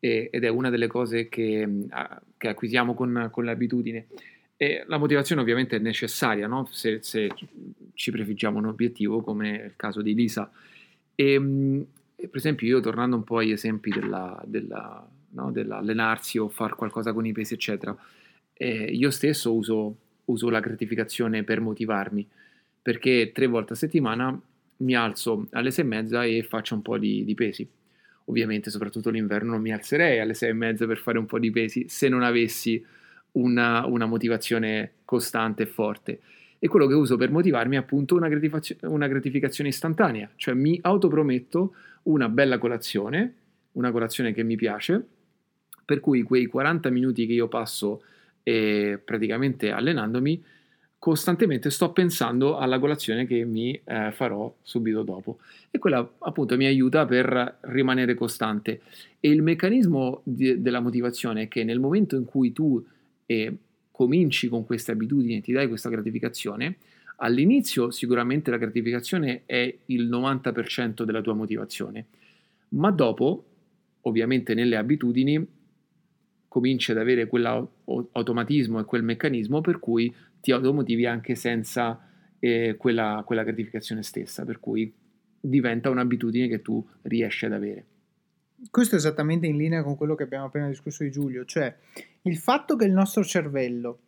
E, ed è una delle cose che, mm, che acquisiamo con, con l'abitudine. E la motivazione ovviamente è necessaria no? se, se, ci prefiggiamo un obiettivo, come il caso di Lisa. Mm, e per esempio, io tornando un po' agli esempi della, della, no? dell'allenarsi o fare qualcosa con i pesi, eccetera, eh, io stesso uso, uso la gratificazione per motivarmi, perché tre volte a settimana mi alzo alle sei e mezza e faccio un po' di, di pesi ovviamente soprattutto l'inverno non mi alzerei alle sei e mezza per fare un po' di pesi se non avessi una, una motivazione costante e forte. E quello che uso per motivarmi è appunto una, gratific- una gratificazione istantanea, cioè mi autoprometto una bella colazione, una colazione che mi piace, per cui quei 40 minuti che io passo eh, praticamente allenandomi, costantemente sto pensando alla colazione che mi eh, farò subito dopo. E quella appunto mi aiuta per rimanere costante. E il meccanismo di, della motivazione è che nel momento in cui tu eh, cominci con queste abitudini ti dai questa gratificazione all'inizio sicuramente la gratificazione è il 90% della tua motivazione. Ma dopo ovviamente nelle abitudini cominci ad avere quell'automatismo e quel meccanismo per cui ti automotivi anche senza eh, quella, quella gratificazione stessa, per cui diventa un'abitudine che tu riesci ad avere. Questo è esattamente in linea con quello che abbiamo appena discusso di Giulio, cioè il fatto che il nostro cervello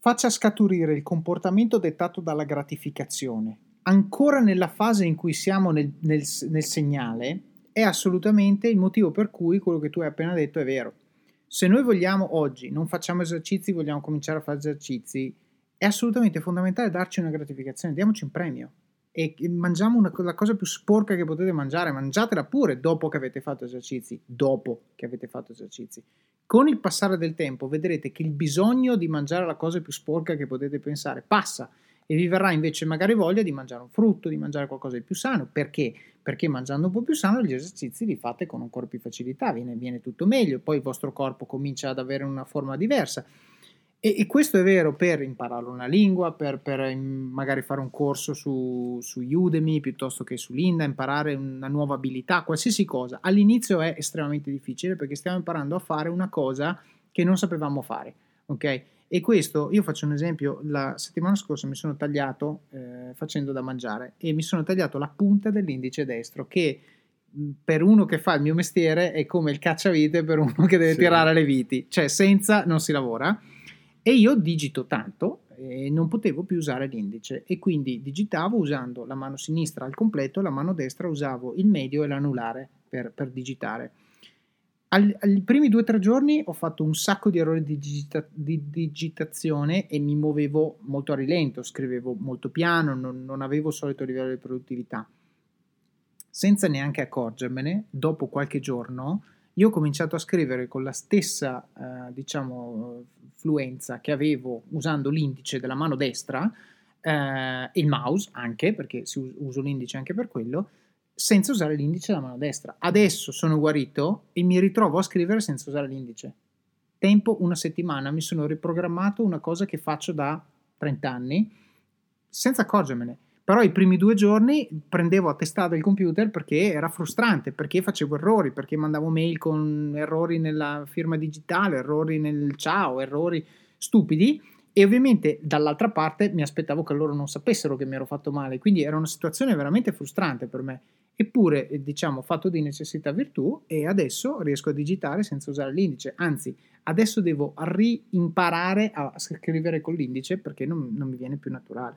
faccia scaturire il comportamento dettato dalla gratificazione ancora nella fase in cui siamo nel, nel, nel segnale è assolutamente il motivo per cui quello che tu hai appena detto è vero se noi vogliamo oggi, non facciamo esercizi, vogliamo cominciare a fare esercizi, è assolutamente fondamentale darci una gratificazione, diamoci un premio e mangiamo una, la cosa più sporca che potete mangiare, mangiatela pure dopo che avete fatto esercizi, dopo che avete fatto esercizi. Con il passare del tempo vedrete che il bisogno di mangiare la cosa più sporca che potete pensare passa e vi verrà invece magari voglia di mangiare un frutto, di mangiare qualcosa di più sano. Perché? Perché mangiando un po' più sano gli esercizi li fate con ancora più facilità, viene, viene tutto meglio, poi il vostro corpo comincia ad avere una forma diversa. E, e questo è vero per imparare una lingua, per, per magari fare un corso su, su Udemy piuttosto che su Linda, imparare una nuova abilità, qualsiasi cosa. All'inizio è estremamente difficile perché stiamo imparando a fare una cosa che non sapevamo fare, ok? E questo, io faccio un esempio, la settimana scorsa mi sono tagliato eh, facendo da mangiare e mi sono tagliato la punta dell'indice destro che per uno che fa il mio mestiere è come il cacciavite per uno che deve sì. tirare le viti, cioè senza non si lavora. E io digito tanto e non potevo più usare l'indice e quindi digitavo usando la mano sinistra al completo, la mano destra usavo il medio e l'anulare per, per digitare. Ai primi due o tre giorni ho fatto un sacco di errori di, digita- di, digitazione e mi muovevo molto a rilento, scrivevo molto piano, non, non avevo il solito livello di produttività. Senza neanche accorgermene, dopo qualche giorno, io ho cominciato a scrivere con la stessa, eh, diciamo, fluenza che avevo usando l'indice della mano destra, eh, il mouse anche, perché uso l'indice anche per quello, senza usare l'indice della mano destra. Adesso sono guarito e mi ritrovo a scrivere senza usare l'indice. Tempo una settimana, mi sono riprogrammato una cosa che faccio da 30 anni senza accorgermene. Però i primi due giorni prendevo a testata il computer perché era frustrante, perché facevo errori, perché mandavo mail con errori nella firma digitale, errori nel ciao, errori stupidi e ovviamente dall'altra parte mi aspettavo che loro non sapessero che mi ero fatto male, quindi era una situazione veramente frustrante per me. Eppure, eh, diciamo, fatto di necessità virtù e adesso riesco a digitare senza usare l'indice. Anzi, adesso devo rimparare a scrivere con l'indice perché non, non mi viene più naturale.